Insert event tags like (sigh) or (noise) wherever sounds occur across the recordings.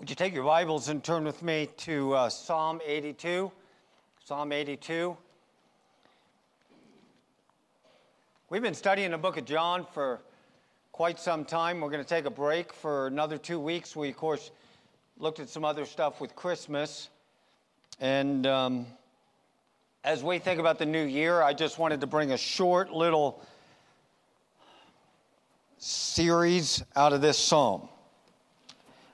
Would you take your Bibles and turn with me to uh, Psalm 82? Psalm 82. We've been studying the book of John for quite some time. We're going to take a break for another two weeks. We, of course, looked at some other stuff with Christmas. And um, as we think about the new year, I just wanted to bring a short little series out of this psalm.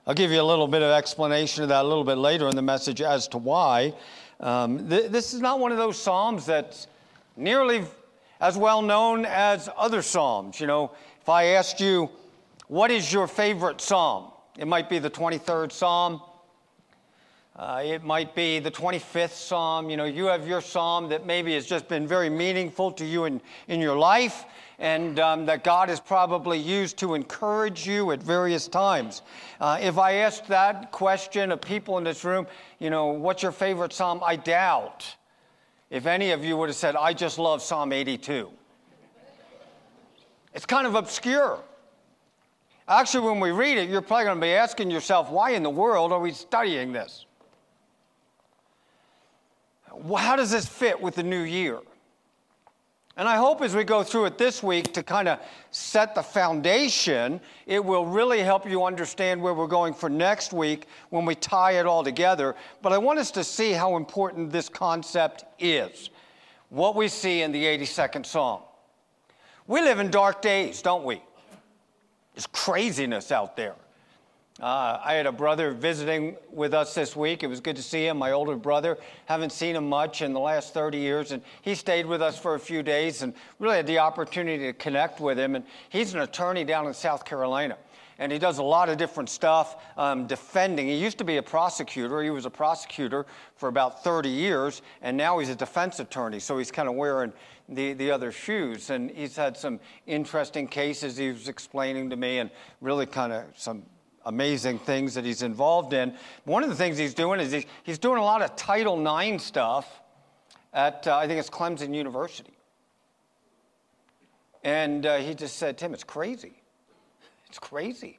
I'll give you a little bit of explanation of that a little bit later in the message as to why. Um, th- this is not one of those psalms that's nearly as well known as other psalms. You know, if I asked you, what is your favorite psalm? It might be the 23rd psalm. Uh, it might be the 25th psalm. You know, you have your psalm that maybe has just been very meaningful to you in, in your life and um, that God has probably used to encourage you at various times. Uh, if I asked that question of people in this room, you know, what's your favorite psalm? I doubt if any of you would have said, I just love Psalm 82. It's kind of obscure. Actually, when we read it, you're probably going to be asking yourself, why in the world are we studying this? How does this fit with the new year? And I hope as we go through it this week to kind of set the foundation, it will really help you understand where we're going for next week when we tie it all together. But I want us to see how important this concept is. What we see in the 82nd Psalm. We live in dark days, don't we? There's craziness out there. Uh, I had a brother visiting with us this week. It was good to see him, my older brother. Haven't seen him much in the last 30 years, and he stayed with us for a few days and really had the opportunity to connect with him. And he's an attorney down in South Carolina. And he does a lot of different stuff um, defending. He used to be a prosecutor. He was a prosecutor for about 30 years, and now he's a defense attorney. So he's kind of wearing the, the other shoes. And he's had some interesting cases he was explaining to me, and really kind of some amazing things that he's involved in. One of the things he's doing is he's, doing a lot of Title IX stuff at, uh, I think it's Clemson University. And uh, he just said, Tim, it's crazy. It's crazy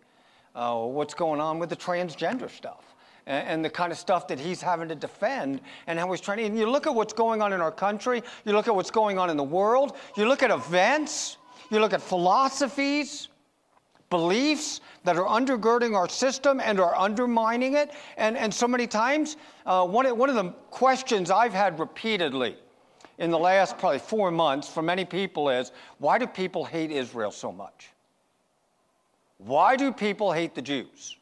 uh, what's going on with the transgender stuff and, and the kind of stuff that he's having to defend and how he's trying to. And you look at what's going on in our country, you look at what's going on in the world, you look at events, you look at philosophies beliefs that are undergirding our system and are undermining it. And, and so many times, uh, one, one of the questions I've had repeatedly in the last probably four months from many people is why do people hate Israel so much? Why do people hate the Jews?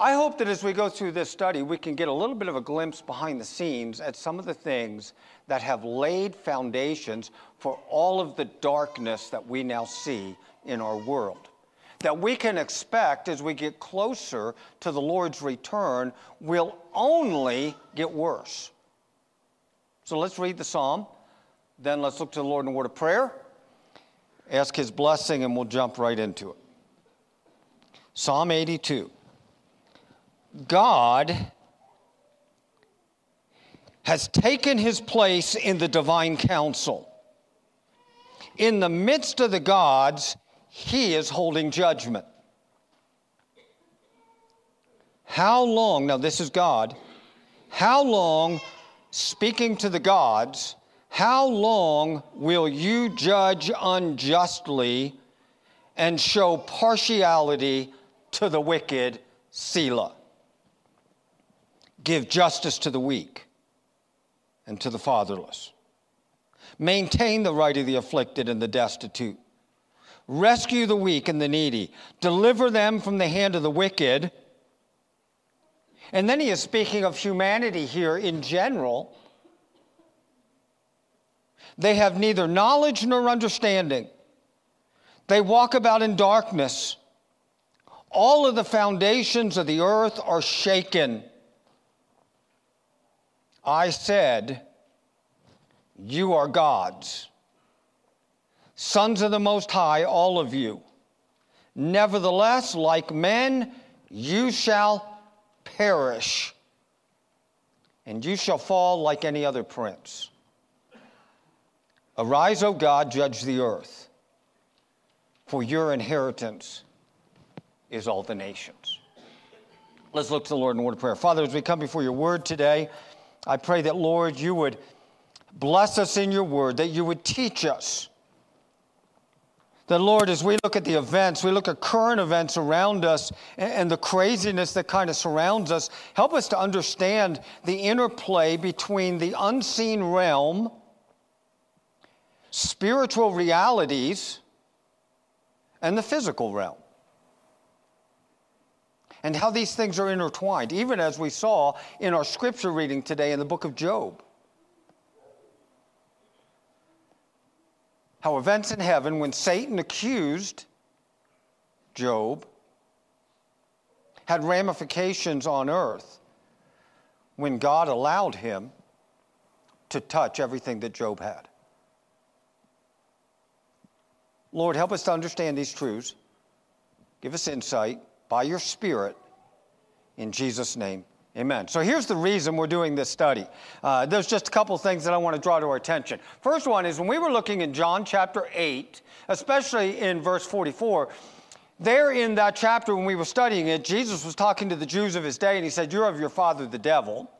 I hope that as we go through this study, we can get a little bit of a glimpse behind the scenes at some of the things that have laid foundations for all of the darkness that we now see in our world. That we can expect as we get closer to the Lord's return will only get worse. So let's read the psalm, then let's look to the Lord in a word of prayer, ask his blessing, and we'll jump right into it. Psalm 82. God has taken his place in the divine council. In the midst of the gods, he is holding judgment. How long, now this is God, how long, speaking to the gods, how long will you judge unjustly and show partiality to the wicked, Selah? Give justice to the weak and to the fatherless. Maintain the right of the afflicted and the destitute. Rescue the weak and the needy. Deliver them from the hand of the wicked. And then he is speaking of humanity here in general. They have neither knowledge nor understanding. They walk about in darkness. All of the foundations of the earth are shaken. I said, You are gods, sons of the Most High, all of you. Nevertheless, like men, you shall perish, and you shall fall like any other prince. Arise, O God, judge the earth, for your inheritance is all the nations. Let's look to the Lord in word of prayer. Father, as we come before your word today, I pray that, Lord, you would bless us in your word, that you would teach us. That, Lord, as we look at the events, we look at current events around us and the craziness that kind of surrounds us, help us to understand the interplay between the unseen realm, spiritual realities, and the physical realm. And how these things are intertwined, even as we saw in our scripture reading today in the book of Job. How events in heaven, when Satan accused Job, had ramifications on earth when God allowed him to touch everything that Job had. Lord, help us to understand these truths. Give us insight by your Spirit. In Jesus' name, amen. So here's the reason we're doing this study. Uh, there's just a couple things that I want to draw to our attention. First one is when we were looking in John chapter 8, especially in verse 44, there in that chapter when we were studying it, Jesus was talking to the Jews of his day and he said, You're of your father the devil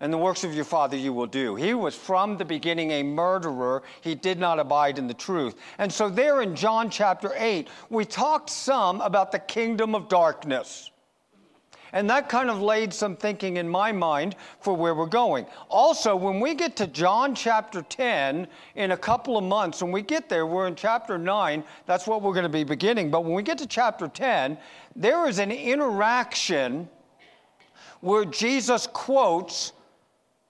and the works of your father you will do. He was from the beginning a murderer. He did not abide in the truth. And so, there in John chapter 8, we talked some about the kingdom of darkness. And that kind of laid some thinking in my mind for where we're going. Also, when we get to John chapter 10 in a couple of months, when we get there, we're in chapter 9, that's what we're going to be beginning. But when we get to chapter 10, there is an interaction where Jesus quotes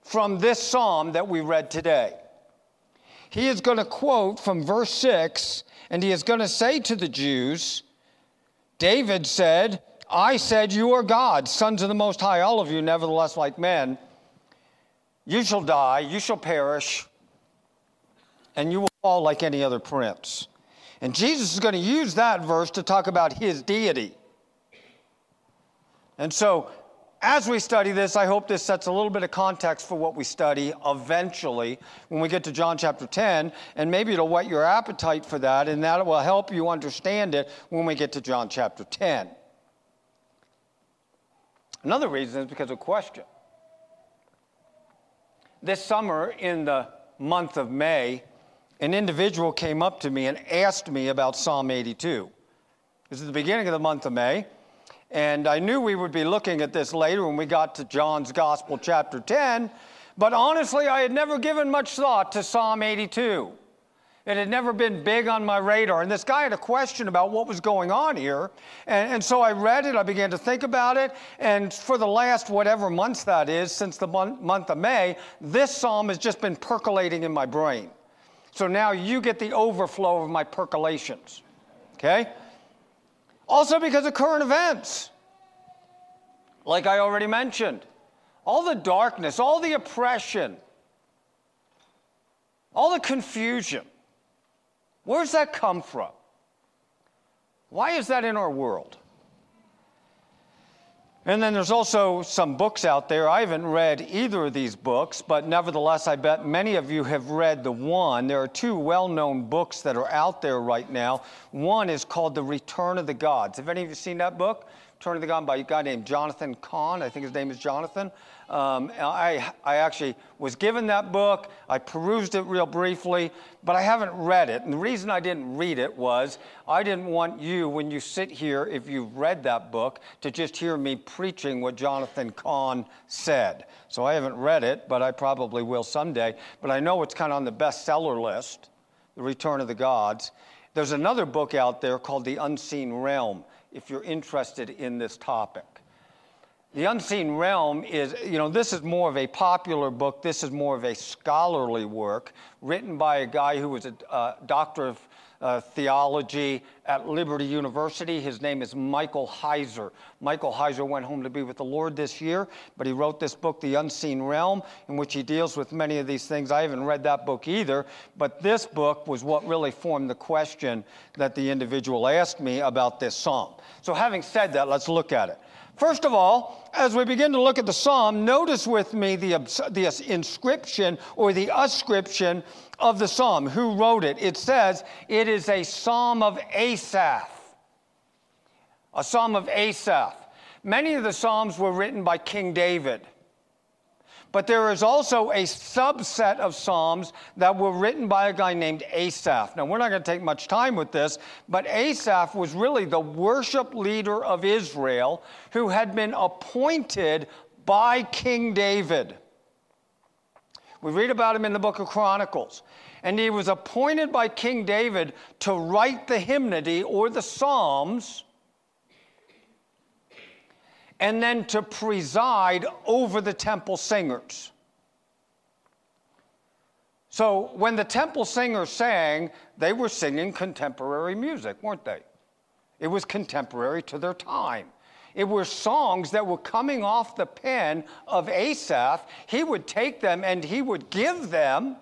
from this psalm that we read today. He is going to quote from verse 6, and he is going to say to the Jews, David said, I said, You are God, sons of the Most High, all of you, nevertheless, like men. You shall die, you shall perish, and you will fall like any other prince. And Jesus is going to use that verse to talk about his deity. And so as we study this, I hope this sets a little bit of context for what we study eventually when we get to John chapter 10, and maybe it'll whet your appetite for that, and that will help you understand it when we get to John chapter 10. Another reason is because of question. This summer, in the month of May, an individual came up to me and asked me about Psalm 82. This is the beginning of the month of May. And I knew we would be looking at this later when we got to John's Gospel, chapter 10. But honestly, I had never given much thought to Psalm 82. It had never been big on my radar. And this guy had a question about what was going on here. And, and, so I read it, I began to think about it. And for the last whatever months that is, since the month, month of May, this psalm has just been percolating in my brain. So now you get the overflow of my percolations. Okay? Also, because of current events, like I already mentioned. All the darkness, all the oppression, all the confusion. Where does that come from? Why is that in our world? And then there's also some books out there. I haven't read either of these books, but nevertheless, I bet many of you have read the one. There are two well known books that are out there right now. One is called The Return of the Gods. Have any of you seen that book? Return of the God by a guy named Jonathan Cahn. I think his name is Jonathan. Um, I, I actually was given that book. I perused it real briefly, but I haven't read it. And the reason I didn't read it was I didn't want you, when you sit here, if you've read that book, to just hear me preaching what Jonathan Cahn said. So I haven't read it, but I probably will someday. But I know it's kind of on the bestseller list, The Return of the Gods. There's another book out there called The Unseen Realm, if you're interested in this topic. The Unseen Realm is, you know, this is more of a popular book. This is more of a scholarly work written by a guy who was a uh, doctor of uh, theology at Liberty University. His name is Michael Heiser. Michael Heiser went home to be with the Lord this year, but he wrote this book, The Unseen Realm, in which he deals with many of these things. I haven't read that book either, but this book was what really formed the question that the individual asked me about this psalm. So, having said that, let's look at it. First of all, as we begin to look at the psalm, notice with me the, the inscription or the ascription of the psalm. Who wrote it? It says it is a psalm of Asaph. a psalm of Asaph. Many of the psalms were written by King David. But there is also a subset of Psalms that were written by a guy named Asaph. Now, we're not going to take much time with this, but Asaph was really the worship leader of Israel who had been appointed by King David. We read about him in the book of Chronicles. And he was appointed by King David to write the hymnody or the Psalms and then to preside over the temple singers. So when the temple singers sang, they were singing contemporary music, weren't they? It was contemporary to their time. It were songs that were coming off the pen of Asaph. He would take them and he would give them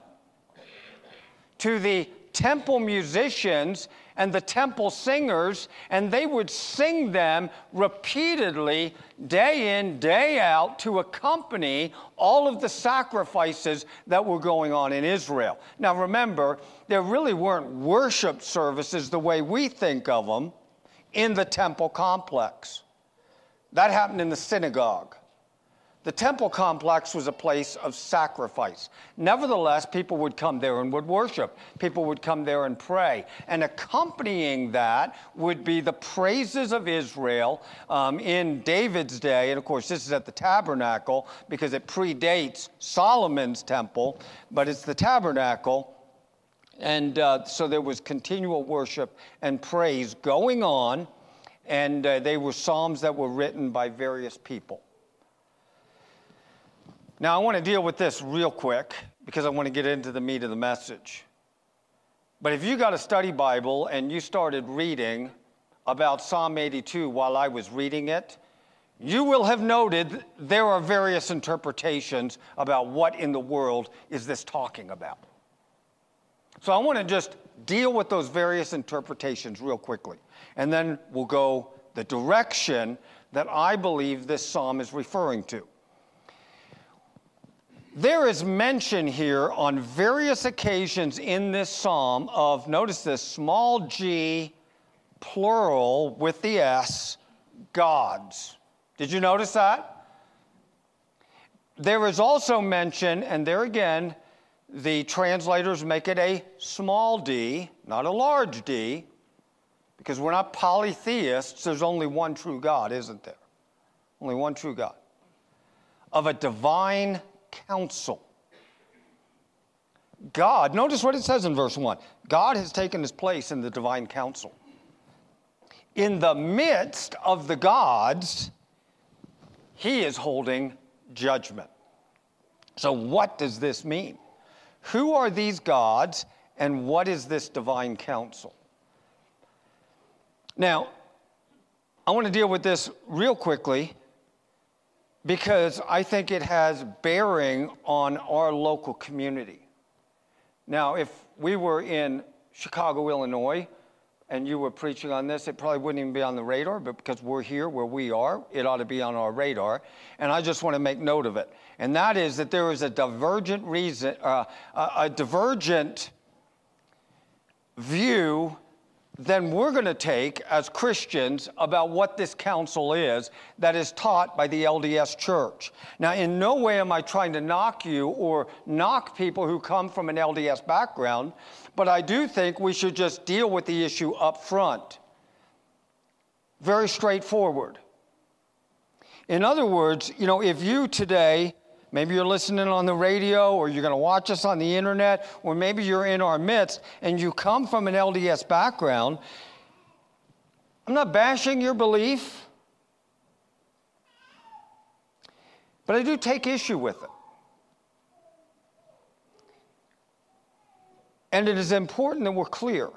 to the temple musicians and the temple singers, and they would sing them repeatedly, day in, day out, to accompany all of the sacrifices that were going on in Israel. Now, remember, there really weren't worship services the way we think of them in the temple complex. That happened in the synagogue. The temple complex was a place of sacrifice. Nevertheless, people would come there and would worship. People would come there and pray. And accompanying that would be the praises of Israel um, in David's day. And of course, this is at the tabernacle because it predates Solomon's temple, but it's the tabernacle. And uh, so there was continual worship and praise going on. And uh, they were psalms that were written by various people. Now, I want to deal with this real quick because I want to get into the meat of the message. But if you got a study Bible and you started reading about Psalm 82 while I was reading it, you will have noted there are various interpretations about what in the world is this talking about. So I want to just deal with those various interpretations real quickly, and then we'll go the direction that I believe this psalm is referring to. There is mention here on various occasions in this psalm of, notice this, small g, plural with the S, gods. Did you notice that? There is also mention, and there again, the translators make it a small d, not a large d, because we're not polytheists. There's only one true God, isn't there? Only one true God. Of a divine council. God, notice what it says in verse 1 God has taken his place in the divine council. In the midst of the gods, he is holding judgment. So, what does this mean? Who are these gods, and what is this divine council? Now, I want to deal with this real quickly because I think it has bearing on our local community. Now, if we were in Chicago, Illinois, and you were preaching on this, it probably wouldn't even be on the radar, but because we're here where we are, it ought to be on our radar. And I just want to make note of it. And that is that there is a divergent reason, uh, a divergent view then we're going to take as Christians about what this council is that is taught by the LDS church. Now, in no way am I trying to knock you or knock people who come from an LDS background, but I do think we should just deal with the issue up front. Very straightforward. In other words, you know, if you today Maybe you're listening on the radio or you're going to watch us on the internet or maybe you're in our midst and you come from an LDS background. I'm not bashing your belief, but I do take issue with it. And it is important that we're clear.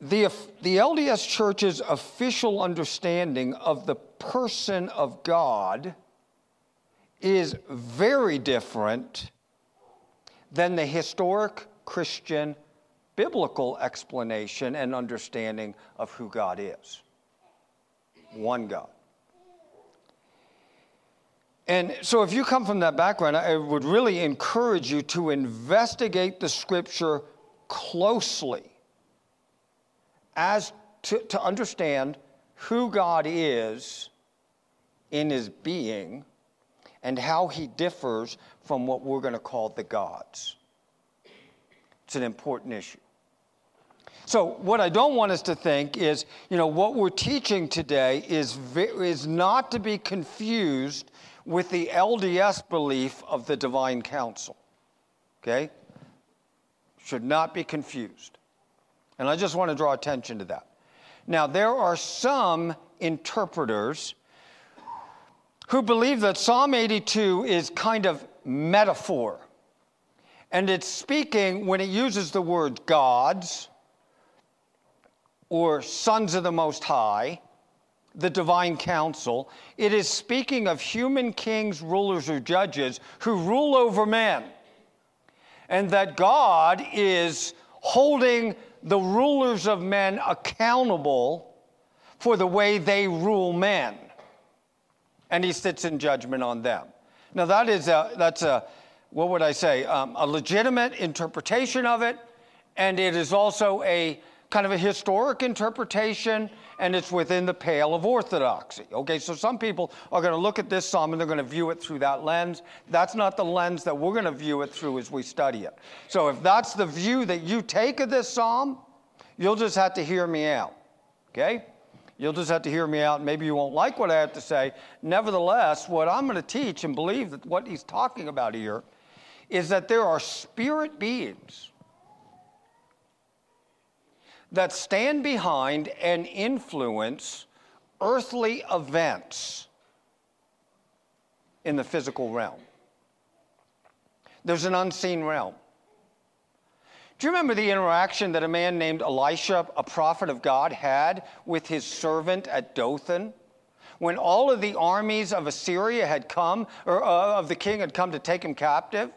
The, the LDS Church's official understanding of the person of God is very different than the historic Christian biblical explanation and understanding of who God is. One God. And so, if you come from that background, I would really encourage you to investigate the scripture closely as to, to understand who God is in his being and how he differs from what we're going to call the gods. It's an important issue. So, what I don't want us to think is, you know, what we're teaching today is, is not to be confused with the LDS belief of the divine council. Okay? Should not be confused. And I just want to draw attention to that. Now, there are some interpreters who believe that Psalm 82 is kind of metaphor. And it's speaking when it uses the word gods or sons of the Most High, the divine council, it is speaking of human kings, rulers, or judges who rule over men. And that God is holding the rulers of men accountable for the way they rule men. And he sits in judgment on them. Now, that is a, that's a, what would I say, um, a legitimate interpretation of it, and it is also a kind of a historic interpretation, and it's within the pale of orthodoxy. Okay, so some people are going to look at this psalm and they're going to view it through that lens. That's not the lens that we're going to view it through as we study it. So if that's the view that you take of this psalm, you'll just have to hear me out. Okay? You'll just have to hear me out. Maybe you won't like what I have to say. Nevertheless, what I'm going to teach and believe that what he's talking about here is that there are spirit beings that stand behind and influence earthly events in the physical realm. There's an unseen realm. Do you remember the interaction that a man named Elisha, a prophet of God, had with his servant at Dothan? When all of the armies of Assyria had come, or uh, of the king had come to take him captive?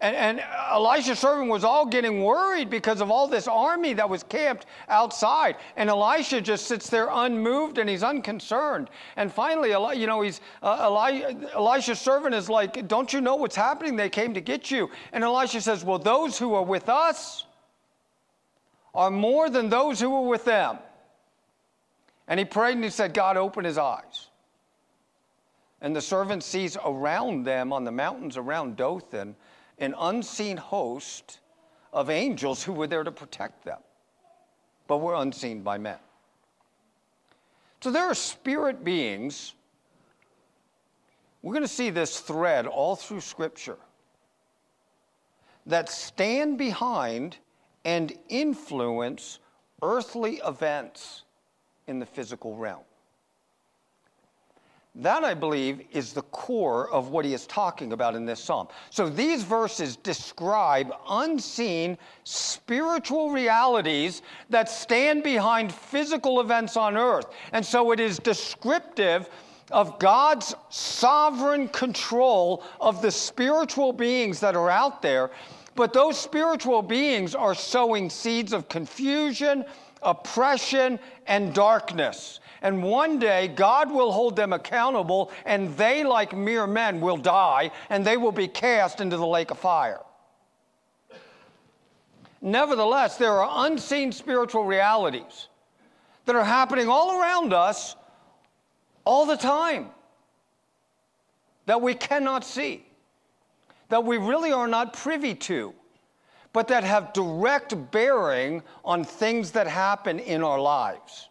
And, and Elisha's servant was all getting worried because of all this army that was camped outside. And Elisha just sits there unmoved and he's unconcerned. And finally, you know, he's, uh, Elisha's servant is like, Don't you know what's happening? They came to get you. And Elisha says, Well, those who are with us are more than those who were with them. And he prayed and he said, God, open his eyes. And the servant sees around them on the mountains around Dothan an unseen host of angels who were there to protect them, but were unseen by men. So there are spirit beings. We're going to see this thread all through Scripture that stand behind and influence earthly events in the physical realm. That, I believe, is the core of what he is talking about in this psalm. So these verses describe unseen spiritual realities that stand behind physical events on earth. And so it is descriptive of God's sovereign control of the spiritual beings that are out there. But those spiritual beings are sowing seeds of confusion, oppression, and darkness. And one day, God will hold them accountable, and they, like mere men, will die, and they will be cast into the lake of fire. Nevertheless, there are unseen spiritual realities that are happening all around us all the time that we cannot see, that we really are not privy to, but that have direct bearing on things that happen in our lives.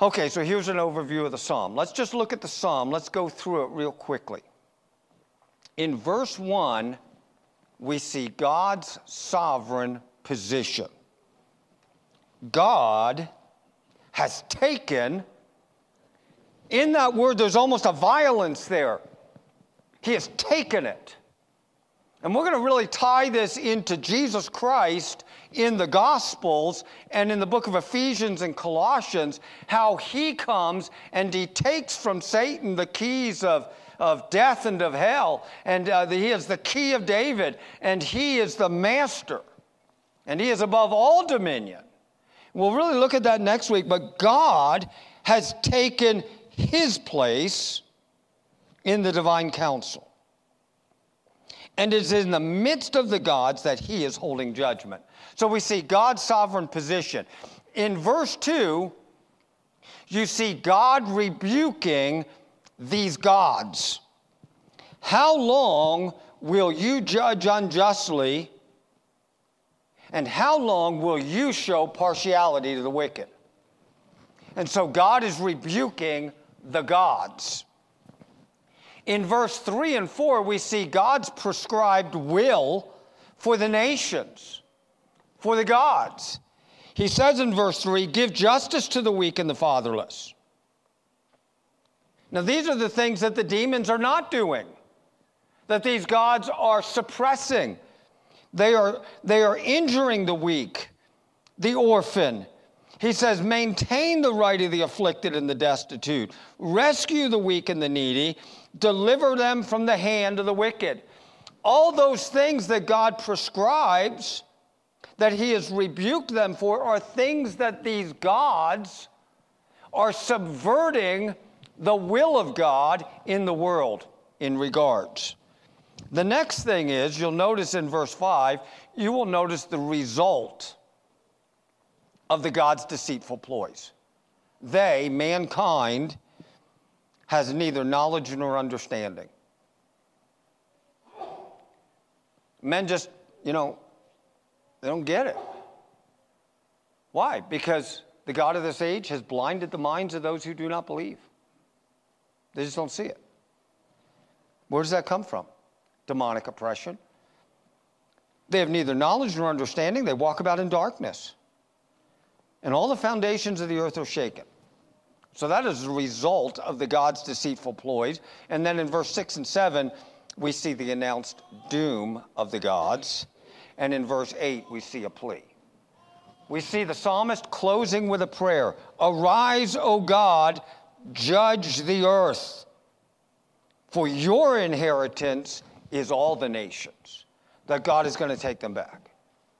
Okay, so here's an overview of the psalm. Let's just look at the psalm. Let's go through it real quickly. In verse 1, we see God's sovereign position. God has taken, in that word, there's almost a violence there. He has taken it. And we're going to really tie this into Jesus Christ in the Gospels and in the book of Ephesians and Colossians, how he comes and he takes from Satan the keys of, of death and of hell. And uh, he is the key of David, and he is the master, and he is above all dominion. We'll really look at that next week, but God has taken his place in the divine council. And it's in the midst of the gods that he is holding judgment. So we see God's sovereign position. In verse 2, you see God rebuking these gods. How long will you judge unjustly? And how long will you show partiality to the wicked? And so God is rebuking the gods. In verse 3 and 4, we see God's prescribed will for the nations, for the gods. He says in verse 3 give justice to the weak and the fatherless. Now, these are the things that the demons are not doing, that these gods are suppressing. They are, they are injuring the weak, the orphan, he says, maintain the right of the afflicted and the destitute, rescue the weak and the needy, deliver them from the hand of the wicked. All those things that God prescribes, that He has rebuked them for, are things that these gods are subverting the will of God in the world in regards. The next thing is, you'll notice in verse 5, you will notice the result of the God's deceitful ploys. They, mankind, has neither knowledge nor understanding. Men just, you know, they don't get it. Why? Because the God of this age has blinded the minds of those who do not believe. They just don't see it. Where does that come from? Demonic oppression. They have neither knowledge nor understanding. They walk about in darkness and all the foundations of the earth are shaken. So that is a result of the God's deceitful ploys. And then in verse 6 and 7, we see the announced doom of the gods. And in verse 8, we see a plea. We see the psalmist closing with a prayer Arise, O God, judge the earth, for your inheritance is all the nations. That God is going to take them back.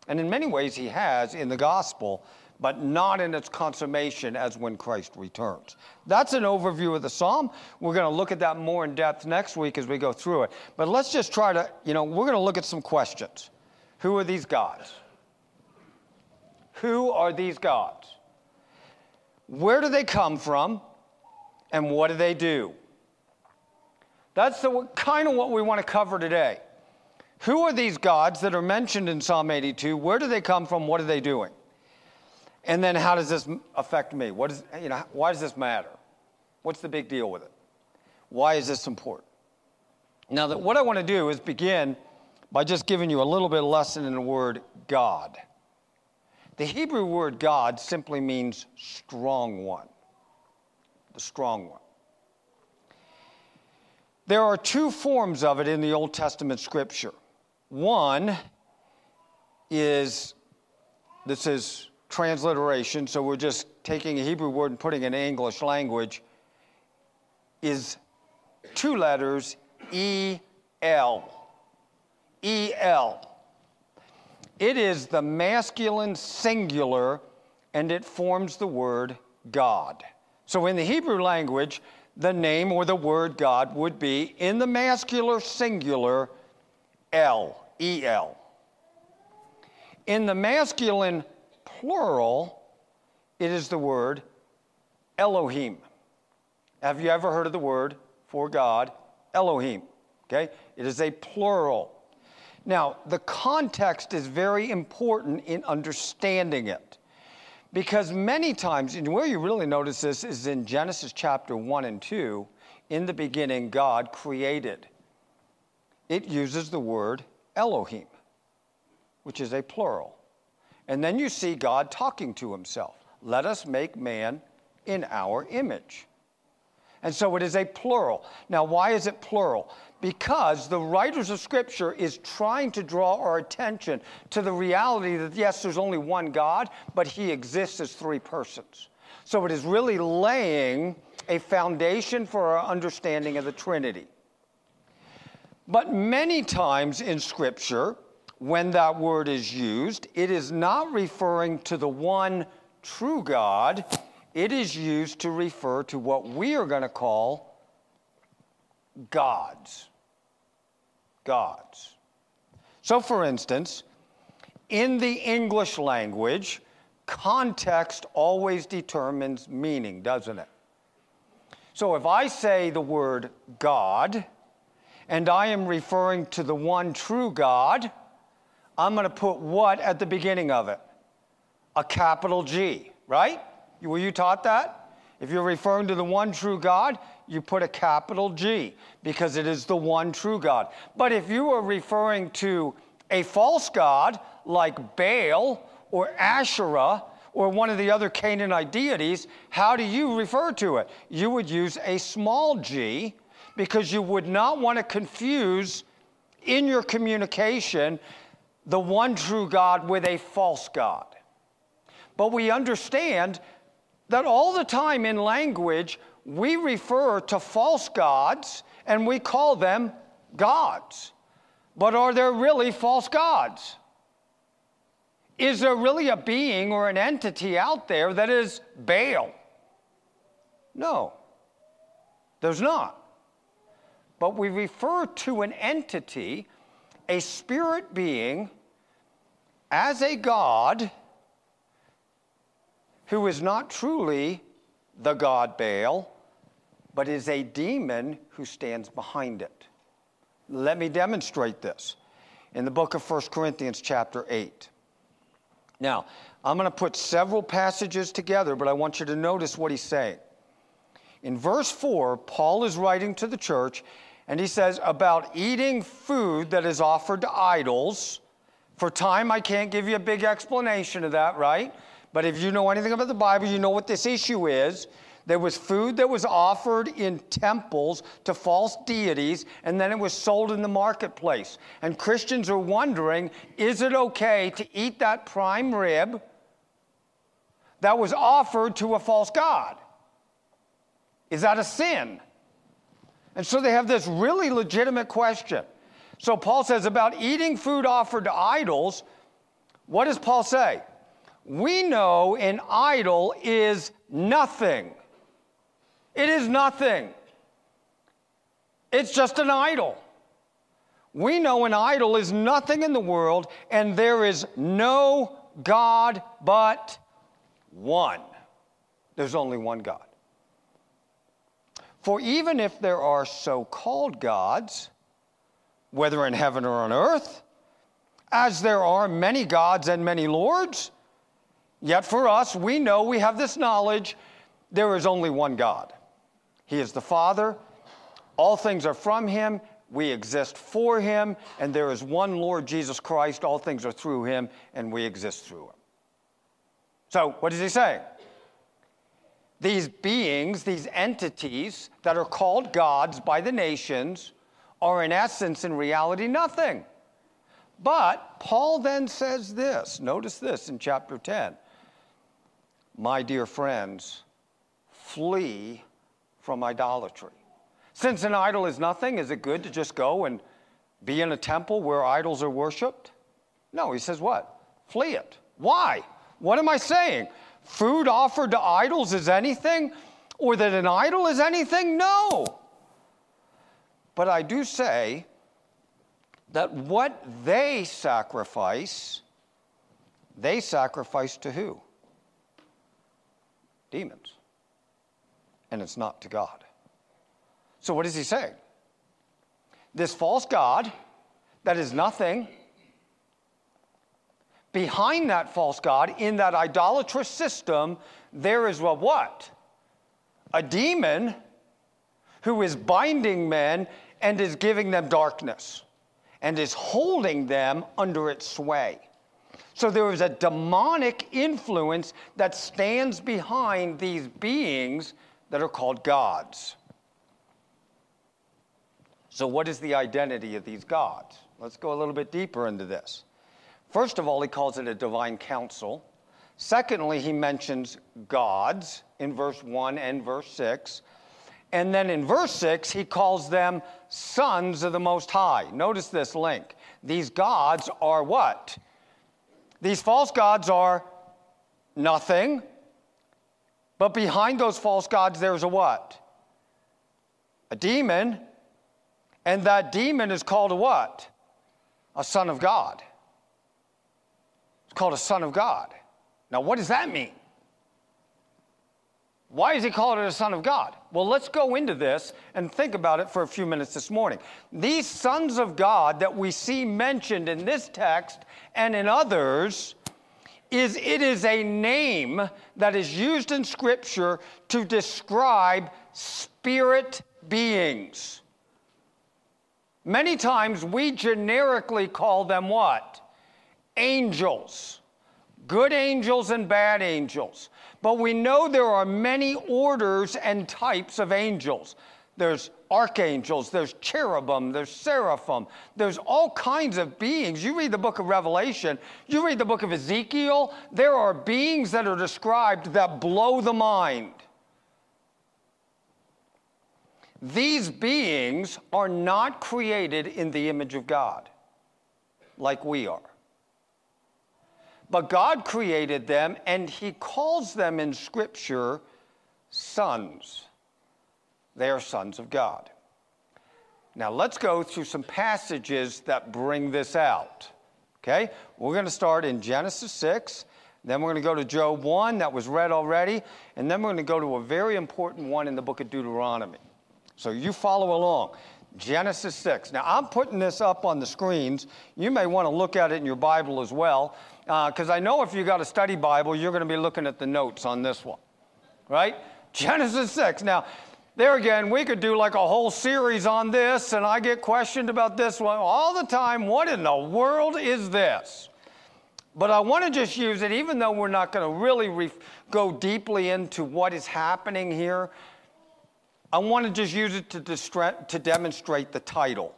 And in many ways, He has in the gospel but not in its consummation as when Christ returns. That's an overview of the psalm. We're going to look at that more in depth next week as we go through it. But let's just try to, you know, we're going to look at some questions. Who are these gods? Who are these gods? Where do they come from? And what do they do? That's the kind of what we want to cover today. Who are these gods that are mentioned in Psalm 82? Where do they come from? What are they doing? And then how does this affect me? What is, you know, why does this matter? What's the big deal with it? Why is this important? Now, that what I want to do is begin by just giving you a little bit of lesson in the word God. The Hebrew word God simply means strong one, the strong one. There are two forms of it in the Old Testament scripture. One is, this is transliteration, so we're just taking a Hebrew word and putting it in English language, is two letters E L. E L. It is the masculine singular and it forms the word God. So in the Hebrew language, the name or the word God would be in the masculine singular L, E L. In the masculine plural, it is the word Elohim. Have you ever heard of the word for God, Elohim? Okay? It is a plural. Now, the context is very important in understanding it. Because many times, and where you really notice this is in Genesis chapter 1 and 2, in the beginning, God created. It uses the word Elohim, which is a plural. And then you see God talking to himself. Let us make man in our image. And so it is a plural. Now, why is it plural? Because the writers of Scripture is trying to draw our attention to the reality that, yes, there's only one God, but He exists as three persons. So it is really laying a foundation for our understanding of the Trinity. But many times in Scripture, when that word is used, it is not referring to the one true God. It is used to refer to what we are going to call gods. Gods. So, for instance, in the English language, context always determines meaning, doesn't it? So, if I say the word God, and I am referring to the one true God, I'm going to put what at the beginning of it? A capital G, right? Were you taught that? If you're referring to the one true God, you put a capital G because it is the one true God. But if you are referring to a false God like Baal or Asherah or one of the other Canaanite deities, how do you refer to it? You would use a small g because you would not want to confuse in your communication the one true God with a false God. But we understand that all the time in language, we refer to false gods and we call them gods. But are there really false gods? Is there really a being or an entity out there that is Baal? No, there's not but we refer to an entity, a spirit being, as a God who is not truly the God Baal, but is a demon who stands behind it. Let me demonstrate this in the book of 1 Corinthians, chapter 8. Now, I'm going to put several passages together, but I want you to notice what he's saying. In verse 4, Paul is writing to the church, and he says about eating food that is offered to idols. For time, I can't give you a big explanation of that, right? But if you know anything about the Bible, you know what this issue is. There was food that was offered in temples to false deities, and then it was sold in the marketplace. And Christians are wondering is it okay to eat that prime rib that was offered to a false God? Is that a sin? And so they have this really legitimate question. So Paul says about eating food offered to idols, what does Paul say? We know an idol is nothing. It is nothing. It's just an idol. We know an idol is nothing in the world, and there is no God but one. There's only one God. For even if there are so called gods, whether in heaven or on earth, as there are many gods and many lords, yet for us, we know we have this knowledge there is only one God. He is the Father, all things are from Him, we exist for Him, and there is one Lord Jesus Christ, all things are through Him, and we exist through Him. So, what is He saying? These beings, these entities that are called gods by the nations, are in essence, in reality, nothing. But Paul then says this notice this in chapter 10 My dear friends, flee from idolatry. Since an idol is nothing, is it good to just go and be in a temple where idols are worshiped? No, he says what? Flee it. Why? What am I saying? food offered to idols is anything, or that an idol is anything? No. But I do say that what they sacrifice, they sacrifice to who? Demons. And it's not to God. So, what does he say? This false God that is nothing behind that false God, in that idolatrous system, there is a what? A demon who is binding men and is giving them darkness and is holding them under its sway. So there is a demonic influence that stands behind these beings that are called gods. So, what is the identity of these gods? Let's go a little bit deeper into this. First of all, he calls it a divine council. Secondly, he mentions gods in verse 1 and verse 6. And then in verse 6, he calls them sons of the Most High. Notice this link. These gods are what? These false gods are nothing, but behind those false gods, there's a what? A demon, and that demon is called a what? a son of God. It's called a son of God. Now, what does that mean? Why is he called a son of God? Well, let's go into this and think about it for a few minutes this morning. These sons of God that we see mentioned in this text and in others is it is a name that is used in scripture to describe spirit beings. Many times we generically call them what? Angels. Good angels and bad angels. But we know there are many orders and types of angels. There's archangels, there's cherubim, there's seraphim, there's all kinds of beings. You read the book of Revelation, you read the book of Ezekiel, there are beings that are described that blow the mind. These beings are not created in the image of God like we are. But God created them, and He calls them in Scripture sons. They are sons of God. Now, let's go through some passages that bring this out. Okay? We're going to start in Genesis 6, then we're going to go to Job 1, that was read already, and then we're going to go to a very important one in the book of Deuteronomy. So you follow along. Genesis 6. Now, I'm putting this up on the screens. You may want to look at it in your Bible as well, because uh, I know if you got a study Bible, you're going to be looking at the notes on this one, right? (laughs) Genesis 6. Now, there again, we could do like a whole series on this, and I get questioned about this one all the time. What in the world is this? But I want to just use it, even though we're not going to really re- go deeply into what is happening here. I want to just use it to, distra- to demonstrate the title.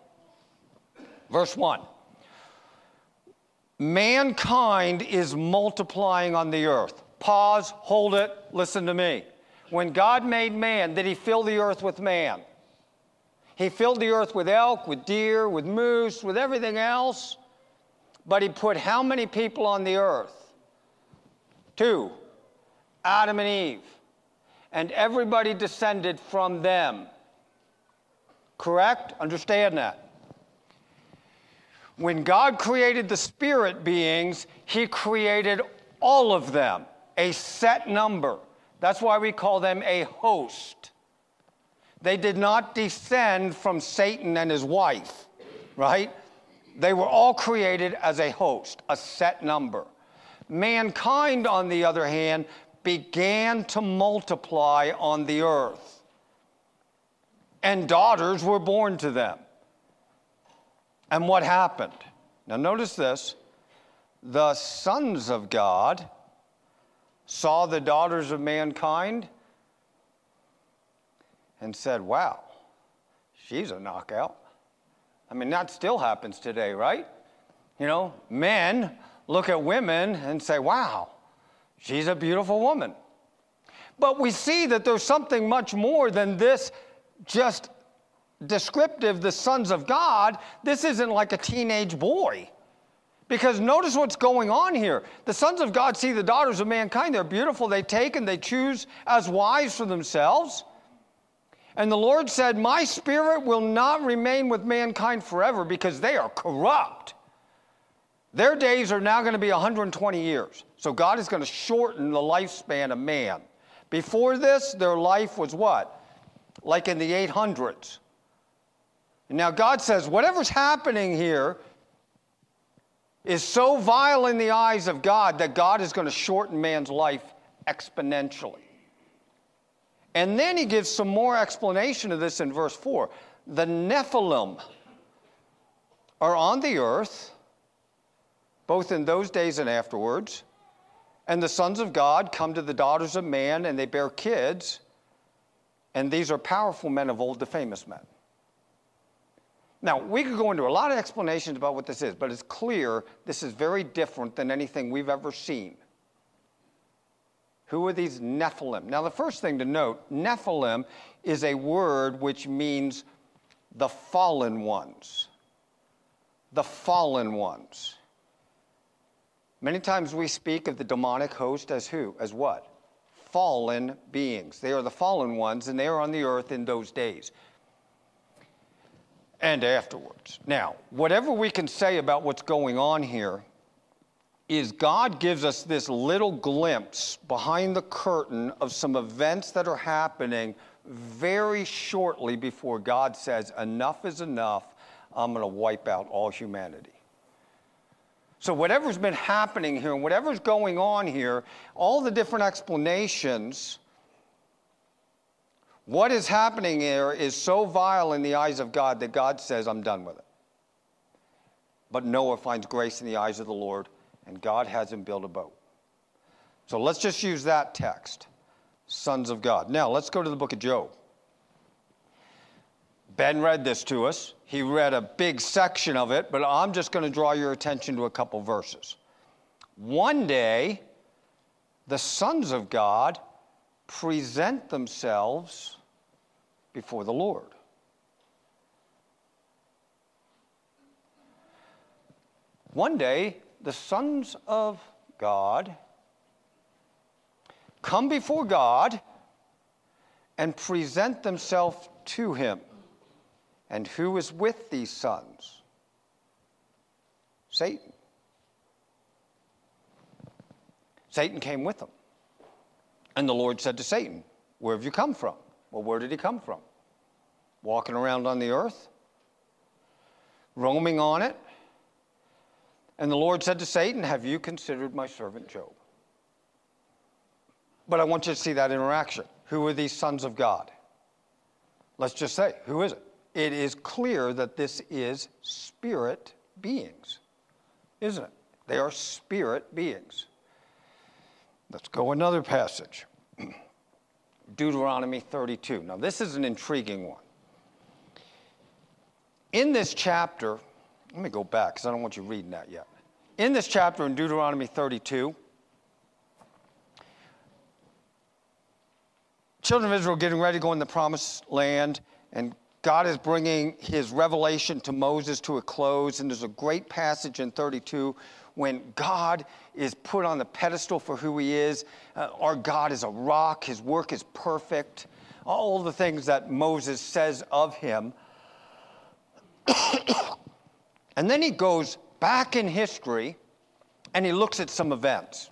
Verse 1 Mankind is multiplying on the earth. Pause, hold it, listen to me. When God made man, did he fill the earth with man? He filled the earth with elk, with deer, with moose, with everything else. But he put how many people on the earth? Two Adam and Eve and everybody descended from them. Correct? Understand that. When God created the spirit beings, He created all of them, a set number. That's why we call them a host. They did not descend from Satan and his wife, right? They were all created as a host, a set number. Mankind, on the other hand, began to multiply on the earth, and daughters were born to them. And what happened? Now, notice this the sons of God saw the daughters of mankind and said, Wow, she's a knockout. I mean, that still happens today, right? You know, men look at women and say, Wow, She's a beautiful woman. But we see that there's something much more than this just descriptive, the sons of God. This isn't like a teenage boy. Because notice what's going on here. The sons of God see the daughters of mankind. They're beautiful. They take and they choose as wives for themselves. And the Lord said, My spirit will not remain with mankind forever because they are corrupt. Their days are now going to be 120 years. So God is going to shorten the lifespan of man. Before this, their life was what? Like in the 800s. And now God says, whatever's happening here is so vile in the eyes of God that God is going to shorten man's life exponentially. And then he gives some more explanation of this in verse 4. The Nephilim are on the earth both in those days and afterwards. And the sons of God come to the daughters of man, and they bear kids. And these are powerful men of old, the famous men. Now, we could go into a lot of explanations about what this is, but it's clear this is very different than anything we've ever seen. Who are these Nephilim? Now, the first thing to note Nephilim is a word which means the fallen ones. The fallen ones. Many times we speak of the demonic host as who? As what? Fallen beings. They are the fallen ones, and they are on the earth in those days. And afterwards. Now, whatever we can say about what's going on here is God gives us this little glimpse behind the curtain of some events that are happening very shortly before God says, Enough is enough. I'm going to wipe out all humanity. So, whatever's been happening here and whatever's going on here, all the different explanations, what is happening here is so vile in the eyes of God that God says, I'm done with it. But Noah finds grace in the eyes of the Lord, and God has him build a boat. So, let's just use that text sons of God. Now, let's go to the book of Job. Ben read this to us. He read a big section of it, but I'm just going to draw your attention to a couple verses. One day, the sons of God present themselves before the Lord. One day, the sons of God come before God and present themselves to Him. And who is with these sons? Satan. Satan came with them. And the Lord said to Satan, Where have you come from? Well, where did he come from? Walking around on the earth? Roaming on it? And the Lord said to Satan, Have you considered my servant Job? But I want you to see that interaction. Who are these sons of God? Let's just say, who is it? it is clear that this is spirit beings, isn't it? They are spirit beings. Let's go another passage Deuteronomy 32. Now, this is an intriguing one. In this chapter, let me go back because I don't want you reading that yet. In this chapter in Deuteronomy 32, children of Israel getting ready to go in the promised land, and God is bringing his revelation to Moses to a close, and there's a great passage in 32 when God is put on the pedestal for who he is. Uh, our God is a rock, his work is perfect, all the things that Moses says of him. (coughs) and then he goes back in history and he looks at some events.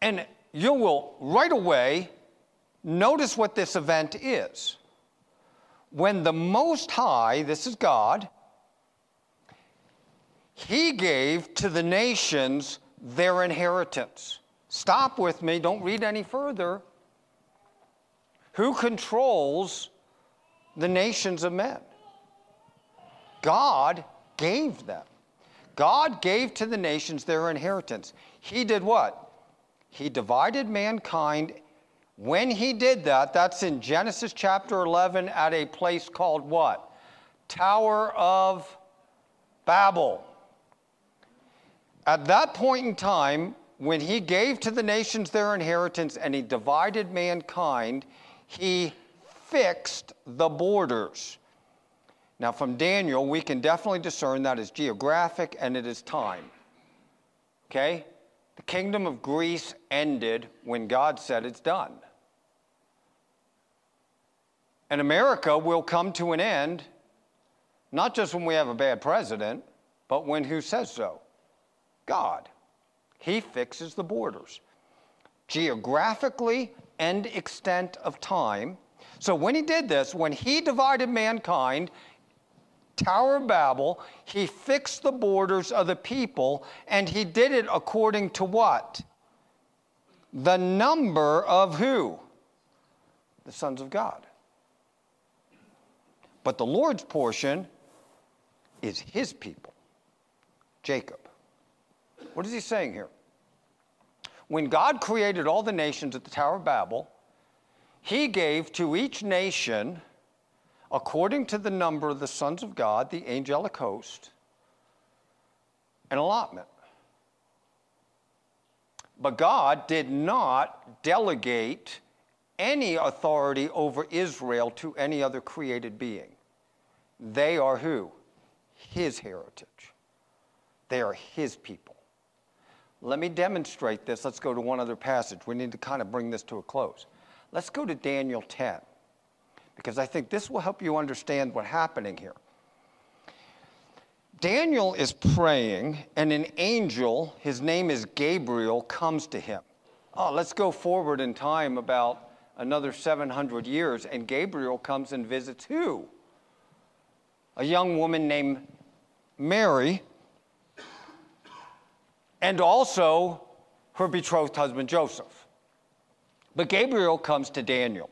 And you will right away notice what this event is when the Most High, this is God, He gave to the nations their inheritance. Stop with me, don't read any further. Who controls the nations of men? God gave them. God gave to the nations their inheritance. He did what? He divided mankind when he did that, that's in Genesis chapter 11 at a place called what? Tower of Babel. At that point in time, when he gave to the nations their inheritance and he divided mankind, he fixed the borders. Now, from Daniel, we can definitely discern that is geographic and it is time. Okay? The kingdom of Greece ended when God said it's done. And America will come to an end, not just when we have a bad president, but when who says so? God. He fixes the borders geographically and extent of time. So when he did this, when he divided mankind, Tower of Babel, he fixed the borders of the people, and he did it according to what? The number of who? The sons of God. But the Lord's portion is his people, Jacob. What is he saying here? When God created all the nations at the Tower of Babel, he gave to each nation, according to the number of the sons of God, the angelic host, an allotment. But God did not delegate any authority over Israel to any other created being. They are who? His heritage. They are his people. Let me demonstrate this. Let's go to one other passage. We need to kind of bring this to a close. Let's go to Daniel 10. because I think this will help you understand what's happening here. Daniel is praying, and an angel, his name is Gabriel, comes to him. Oh, let's go forward in time about another 700 years, and Gabriel comes and visits who? A young woman named Mary, and also her betrothed husband Joseph. But Gabriel comes to Daniel.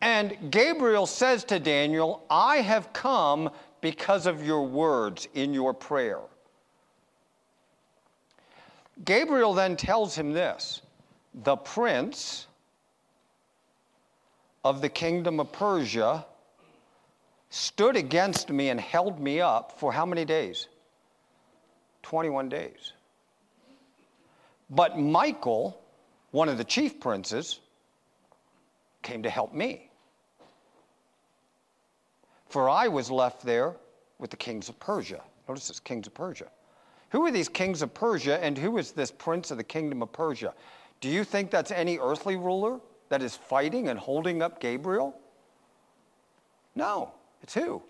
And Gabriel says to Daniel, I have come because of your words in your prayer. Gabriel then tells him this the prince of the kingdom of Persia stood against me and held me up for how many days? 21 days. But Michael, one of the chief princes, came to help me. For I was left there with the kings of Persia. Notice this kings of Persia. Who are these kings of Persia and who is this prince of the kingdom of Persia? Do you think that's any earthly ruler that is fighting and holding up Gabriel? No, it's who?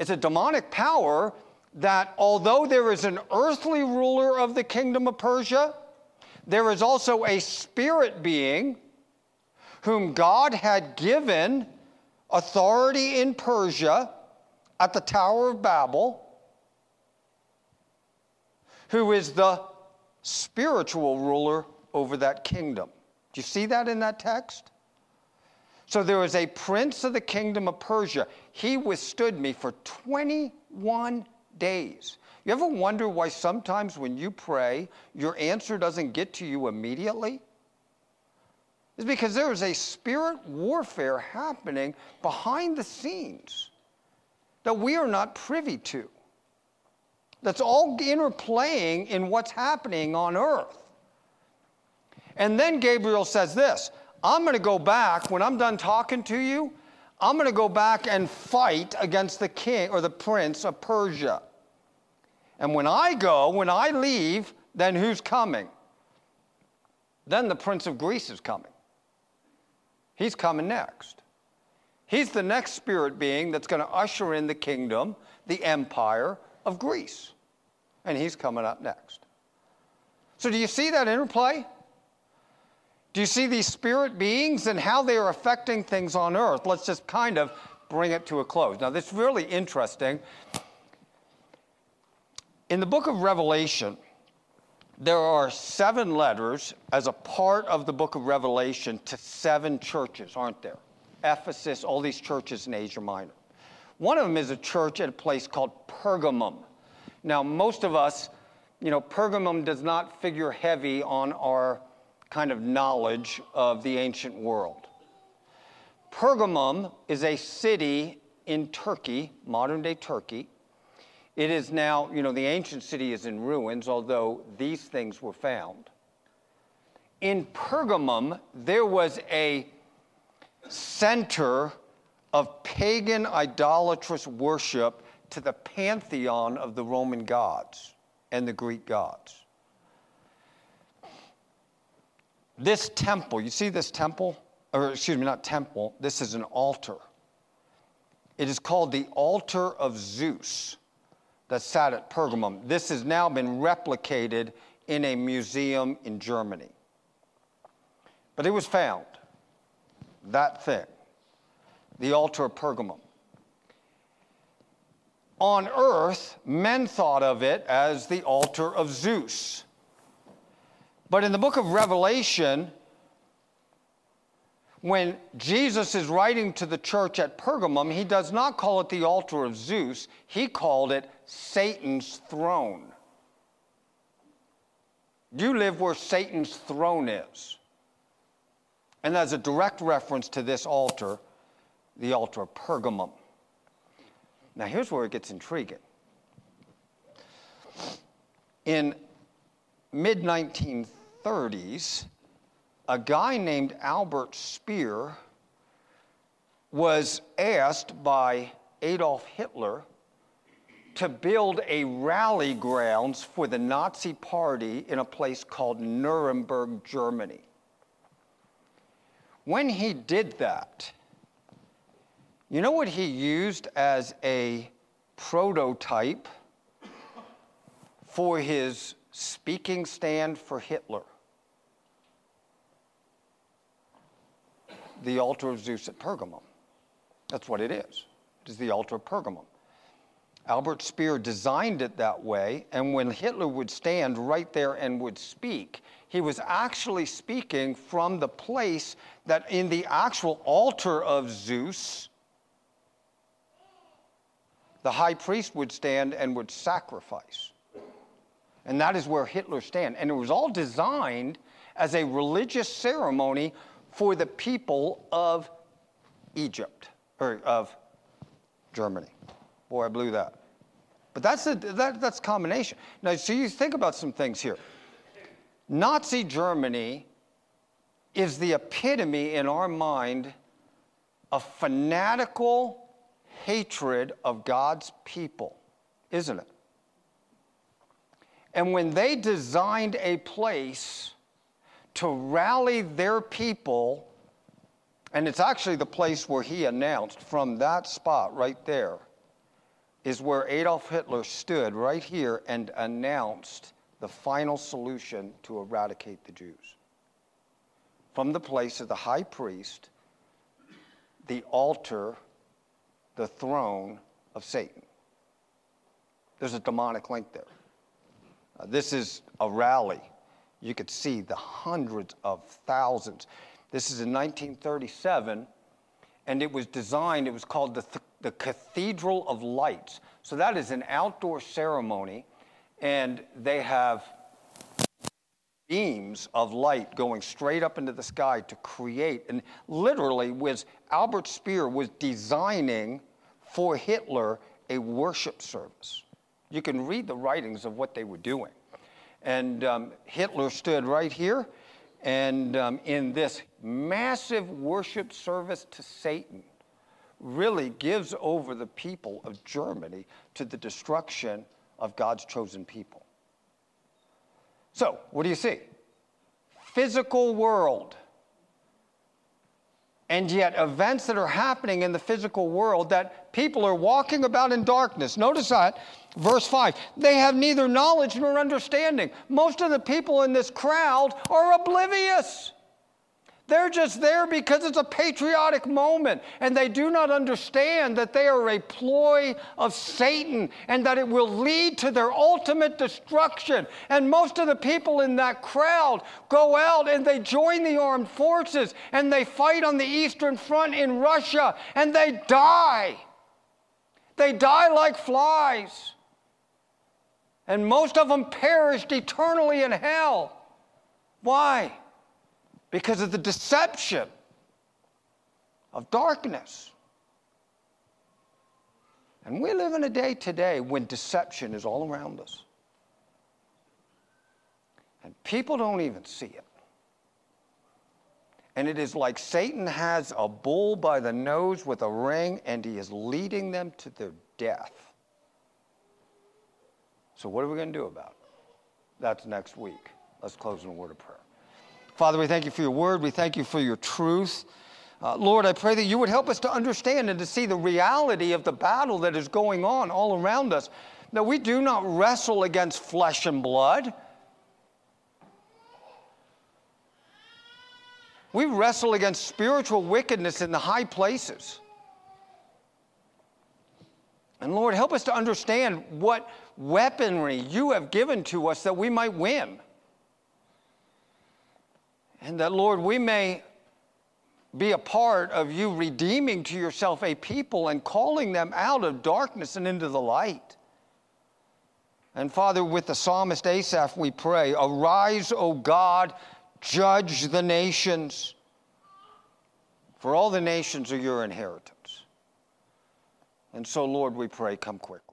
It's a demonic power that although there is an earthly ruler of the kingdom of Persia, there is also a spirit being whom God had given authority in Persia at the Tower of Babel, who is the spiritual ruler over that kingdom. Do you see that in that text? So there was a prince of the kingdom of Persia. He withstood me for 21 days. You ever wonder why sometimes when you pray, your answer doesn't get to you immediately? It's because there is a spirit warfare happening behind the scenes that we are not privy to. That's all interplaying in what's happening on earth. And then Gabriel says this I'm going to go back, when I'm done talking to you, I'm going to go back and fight against the king or the prince of Persia. And when I go, when I leave, then who's coming? Then the prince of Greece is coming. He's coming next. He's the next spirit being that's going to usher in the kingdom, the empire of Greece. And he's coming up next. So, do you see that interplay? Do you see these spirit beings and how they are affecting things on earth? Let's just kind of bring it to a close. Now, this is really interesting. In the book of Revelation, there are seven letters as a part of the book of Revelation to seven churches, aren't there? Ephesus, all these churches in Asia Minor. One of them is a church at a place called Pergamum. Now, most of us, you know, Pergamum does not figure heavy on our kind of knowledge of the ancient world. Pergamum is a city in Turkey, modern day Turkey. It is now, you know, the ancient city is in ruins, although these things were found. In Pergamum, there was a center of pagan idolatrous worship to the pantheon of the Roman gods and the Greek gods. This temple, you see this temple? Or, excuse me, not temple, this is an altar. It is called the altar of Zeus that sat at Pergamum. This has now been replicated in a museum in Germany. But it was found, that thing, the altar of Pergamum. On earth, men thought of it as the altar of Zeus. But in the book of Revelation, when Jesus is writing to the church at Pergamum, he does not call it the altar of Zeus, he called it Satan's throne. You live where Satan's throne is. And that's a direct reference to this altar, the altar of Pergamum. Now, here's where it gets intriguing. In mid 1930s, 30s, a guy named Albert Speer was asked by Adolf Hitler to build a rally grounds for the Nazi party in a place called Nuremberg, Germany. when he did that, you know what he used as a prototype for his speaking stand for Hitler? The altar of Zeus at Pergamum. That's what it is. It is the altar of Pergamum. Albert Speer designed it that way, and when Hitler would stand right there and would speak, he was actually speaking from the place that in the actual altar of Zeus, the high priest would stand and would sacrifice. And that is where Hitler stand. And it was all designed as a religious ceremony for the people of Egypt, or of Germany. Boy, I blew that. But that's a that, that's combination. Now, so you think about some things here. Nazi Germany is the epitome in our mind of fanatical hatred of God's people, isn't it? And when they designed a place to rally their people, and it's actually the place where he announced from that spot right there is where Adolf Hitler stood right here and announced the final solution to eradicate the Jews. From the place of the high priest, the altar, the throne of Satan. There's a demonic link there. Uh, this is a rally. You could see the hundreds of thousands. This is in 1937, and it was designed, it was called the, th- the Cathedral of Lights. So that is an outdoor ceremony, and they have beams of light going straight up into the sky to create, and literally was Albert Speer was designing for Hitler a worship service. You can read the writings of what they were doing. And um, Hitler stood right here, and um, in this massive worship service to Satan, really gives over the people of Germany to the destruction of God's chosen people. So, what do you see? Physical world. And yet, events that are happening in the physical world that people are walking about in darkness. Notice that Verse 5 They have neither knowledge nor understanding. Most of the people in this crowd are oblivious. They're just there because it's a patriotic moment, and they do not understand that they are a ploy of Satan and that it will lead to their ultimate destruction. And most of the people in that crowd go out and they join the armed forces and they fight on the Eastern Front in Russia and they die. They die like flies and most of them perished eternally in hell. Why? Because of the deception of darkness. And we live in a day today when deception is all around us. And people don't even see it. And it is like Satan has a bull by the nose with a ring, and he is leading them to their death. So, what are we going to do about it? That's next week. Let's close in a word of prayer. Father, we thank you for your word. We thank you for your truth. Uh, Lord, I pray that you would help us to understand and to see the reality of the battle that is going on all around us. That we do not wrestle against flesh and blood. We wrestle against spiritual wickedness in the high places. And Lord, help us to understand what weaponry you have given to us that we might win. And that, Lord, we may be a part of you redeeming to yourself a people and calling them out of darkness and into the light. And Father, with the psalmist Asaph, we pray, Arise, O God, judge the nations, for all the nations are your inheritance. And so, Lord, we pray, come quickly.